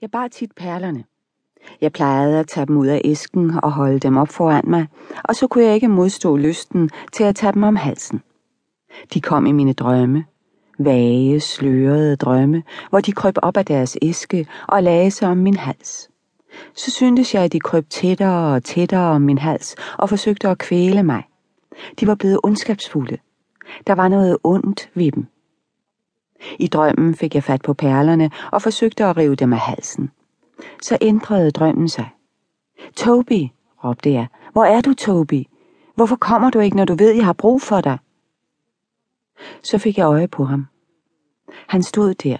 Jeg bar tit perlerne. Jeg plejede at tage dem ud af æsken og holde dem op foran mig, og så kunne jeg ikke modstå lysten til at tage dem om halsen. De kom i mine drømme, vage, slørede drømme, hvor de krøb op af deres æske og lagde sig om min hals. Så syntes jeg, at de krøb tættere og tættere om min hals og forsøgte at kvæle mig. De var blevet ondskabsfulde. Der var noget ondt ved dem. I drømmen fik jeg fat på perlerne og forsøgte at rive dem af halsen. Så ændrede drømmen sig. Toby, råbte jeg. Hvor er du, Toby? Hvorfor kommer du ikke, når du ved, jeg har brug for dig? Så fik jeg øje på ham. Han stod der.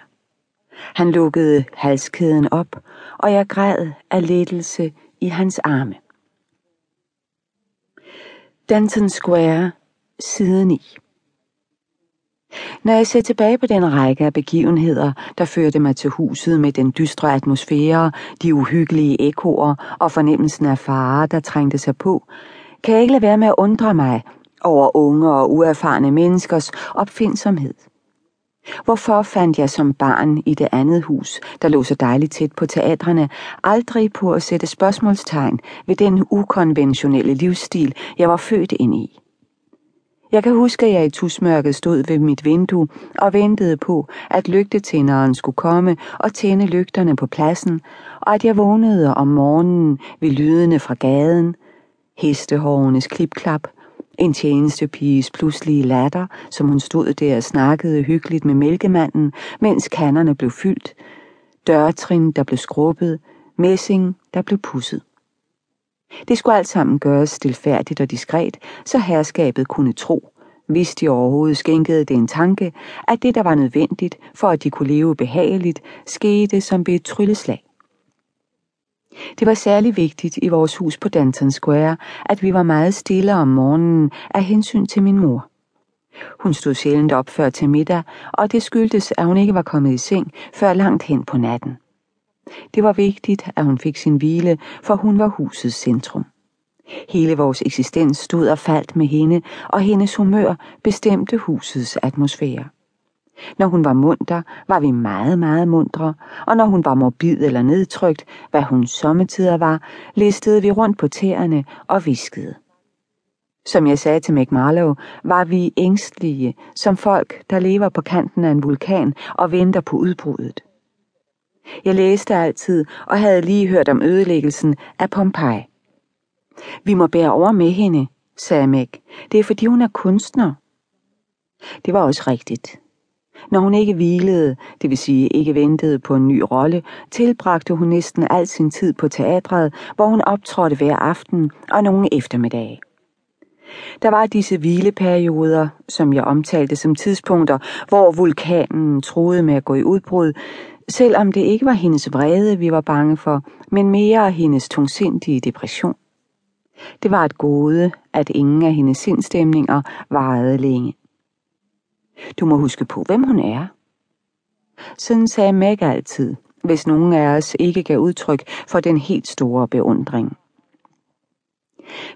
Han lukkede halskæden op, og jeg græd af lettelse i hans arme. Danton Square, side 9 når jeg ser tilbage på den række af begivenheder, der førte mig til huset med den dystre atmosfære, de uhyggelige ekoer og fornemmelsen af fare, der trængte sig på, kan jeg ikke lade være med at undre mig over unge og uerfarne menneskers opfindsomhed. Hvorfor fandt jeg som barn i det andet hus, der lå så dejligt tæt på teatrene, aldrig på at sætte spørgsmålstegn ved den ukonventionelle livsstil, jeg var født ind i? Jeg kan huske, at jeg i tusmørket stod ved mit vindue og ventede på, at lygtetænderen skulle komme og tænde lygterne på pladsen, og at jeg vågnede om morgenen ved lydene fra gaden, hestehårenes klipklap, en tjenestepiges pludselige latter, som hun stod der og snakkede hyggeligt med mælkemanden, mens kannerne blev fyldt, dørtrin, der blev skrubbet, messing, der blev pusset. Det skulle alt sammen gøres stilfærdigt og diskret, så herskabet kunne tro, hvis de overhovedet skænkede det en tanke, at det, der var nødvendigt for at de kunne leve behageligt, skete som ved et trylleslag. Det var særlig vigtigt i vores hus på Danton Square, at vi var meget stille om morgenen af hensyn til min mor. Hun stod sjældent op før til middag, og det skyldtes, at hun ikke var kommet i seng før langt hen på natten. Det var vigtigt, at hun fik sin hvile, for hun var husets centrum. Hele vores eksistens stod og faldt med hende, og hendes humør bestemte husets atmosfære. Når hun var munter, var vi meget, meget mundre, og når hun var morbid eller nedtrykt, hvad hun sommetider var, listede vi rundt på tæerne og viskede. Som jeg sagde til McMarlow, var vi ængstlige, som folk, der lever på kanten af en vulkan og venter på udbruddet. Jeg læste altid og havde lige hørt om ødelæggelsen af Pompeji. Vi må bære over med hende, sagde Meg. Det er fordi hun er kunstner. Det var også rigtigt. Når hun ikke hvilede, det vil sige ikke ventede på en ny rolle, tilbragte hun næsten al sin tid på teatret, hvor hun optrådte hver aften og nogle eftermiddage. Der var disse hvileperioder, som jeg omtalte som tidspunkter, hvor vulkanen troede med at gå i udbrud, selvom det ikke var hendes vrede, vi var bange for, men mere hendes tungsindige depression. Det var et gode, at ingen af hendes sindstemninger varede længe. Du må huske på, hvem hun er. Sådan sagde Meg altid, hvis nogen af os ikke gav udtryk for den helt store beundring.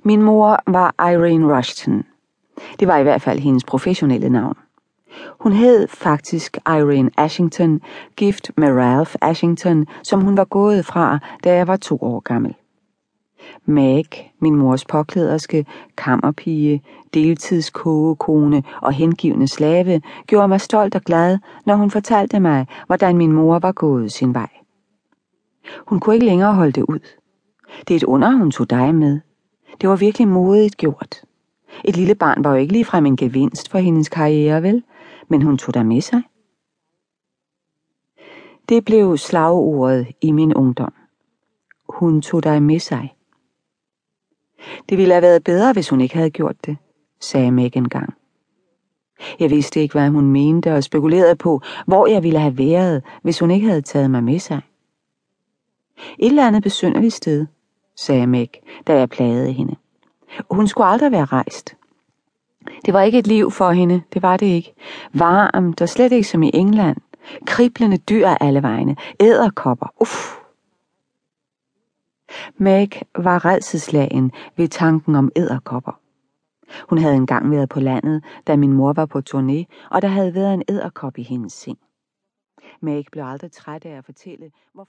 Min mor var Irene Rushton. Det var i hvert fald hendes professionelle navn. Hun hed faktisk Irene Ashington, gift med Ralph Ashington, som hun var gået fra, da jeg var to år gammel. Meg, min mors påklæderske, kammerpige, deltidskogekone og hengivende slave, gjorde mig stolt og glad, når hun fortalte mig, hvordan min mor var gået sin vej. Hun kunne ikke længere holde det ud. Det er et under, hun tog dig med. Det var virkelig modigt gjort. Et lille barn var jo ikke ligefrem en gevinst for hendes karriere, vel? Men hun tog dig med sig. Det blev slagordet i min ungdom. Hun tog dig med sig. Det ville have været bedre, hvis hun ikke havde gjort det, sagde Meg engang. Jeg vidste ikke, hvad hun mente, og spekulerede på, hvor jeg ville have været, hvis hun ikke havde taget mig med sig. Et eller andet besynderligt sted, sagde Meg, da jeg plagede hende. Hun skulle aldrig være rejst. Det var ikke et liv for hende, det var det ikke. Varmt og slet ikke som i England. Kriblende dyr alle vegne. Æderkopper. Uff. Meg var redselslagen ved tanken om æderkopper. Hun havde engang været på landet, da min mor var på turné, og der havde været en æderkop i hendes seng. Meg blev aldrig træt af at fortælle, hvorfor